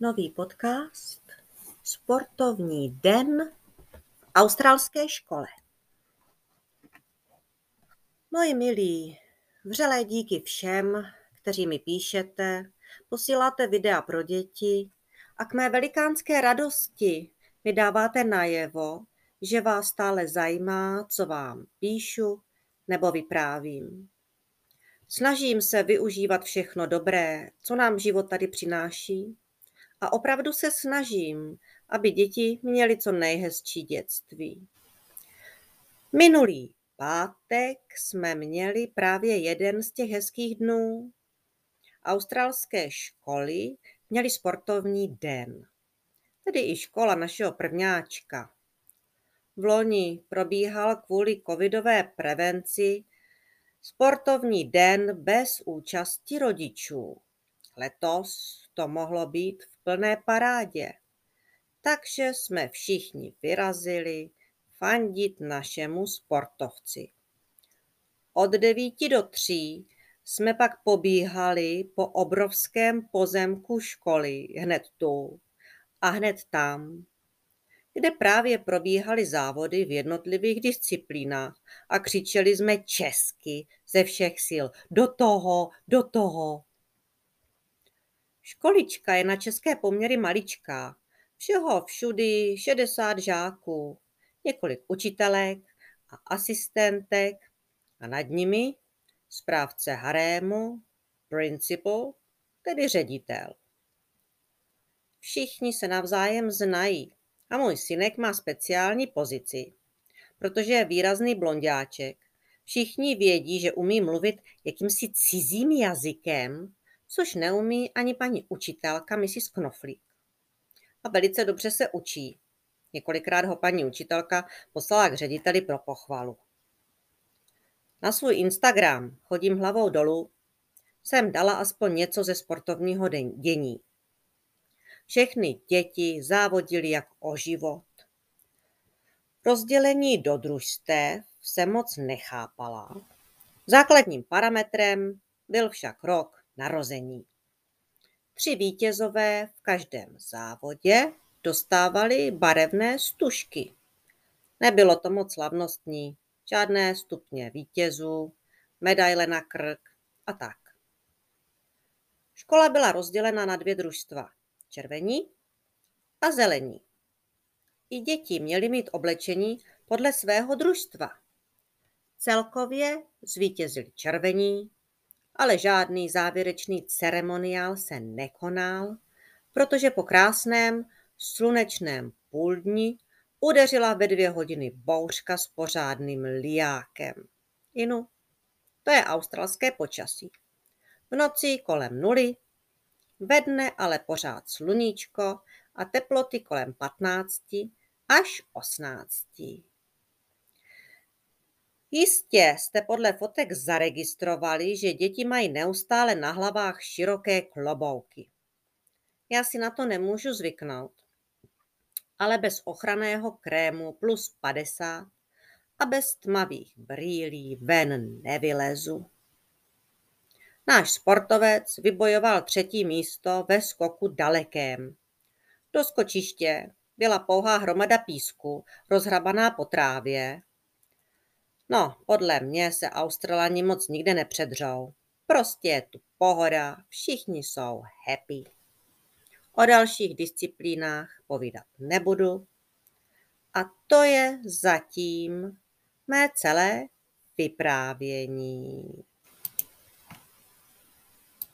nový podcast Sportovní den v australské škole. Moji milí, vřelé díky všem, kteří mi píšete, posíláte videa pro děti a k mé velikánské radosti mi dáváte najevo, že vás stále zajímá, co vám píšu nebo vyprávím. Snažím se využívat všechno dobré, co nám život tady přináší a opravdu se snažím, aby děti měly co nejhezčí dětství. Minulý pátek jsme měli právě jeden z těch hezkých dnů. Australské školy měly sportovní den, tedy i škola našeho prvňáčka. V loni probíhal kvůli covidové prevenci Sportovní den bez účasti rodičů. Letos to mohlo být v plné parádě. Takže jsme všichni vyrazili fandit našemu sportovci. Od devíti do tří jsme pak pobíhali po obrovském pozemku školy hned tu a hned tam, kde právě probíhaly závody v jednotlivých disciplínách a křičeli jsme česky ze všech sil. Do toho, do toho. Školička je na české poměry maličká. Všeho všudy 60 žáků, několik učitelek a asistentek a nad nimi správce harému, principal, tedy ředitel. Všichni se navzájem znají a můj synek má speciální pozici, protože je výrazný blondáček. Všichni vědí, že umí mluvit jakýmsi cizím jazykem, což neumí ani paní učitelka Mrs. Knoflík. A velice dobře se učí. Několikrát ho paní učitelka poslala k řediteli pro pochvalu. Na svůj Instagram chodím hlavou dolů, jsem dala aspoň něco ze sportovního dění. Všechny děti závodily jak o život. Rozdělení do družstev se moc nechápala. Základním parametrem byl však rok narození. Tři vítězové v každém závodě dostávali barevné stužky. Nebylo to moc slavnostní, žádné stupně vítězů, medaile na krk a tak. Škola byla rozdělena na dvě družstva červení a zelení. I děti měly mít oblečení podle svého družstva. Celkově zvítězili červení, ale žádný závěrečný ceremoniál se nekonal, protože po krásném slunečném půldni udeřila ve dvě hodiny bouřka s pořádným liákem. Inu, to je australské počasí. V noci kolem nuly ve dne ale pořád sluníčko a teploty kolem 15 až 18. Jistě jste podle fotek zaregistrovali, že děti mají neustále na hlavách široké klobouky. Já si na to nemůžu zvyknout, ale bez ochranného krému plus 50 a bez tmavých brýlí ven nevylezu. Náš sportovec vybojoval třetí místo ve skoku dalekém. Do skočiště byla pouhá hromada písku, rozhrabaná po trávě. No, podle mě se Australani moc nikde nepředřou. Prostě je tu pohoda, všichni jsou happy. O dalších disciplínách povídat nebudu. A to je zatím mé celé vyprávění.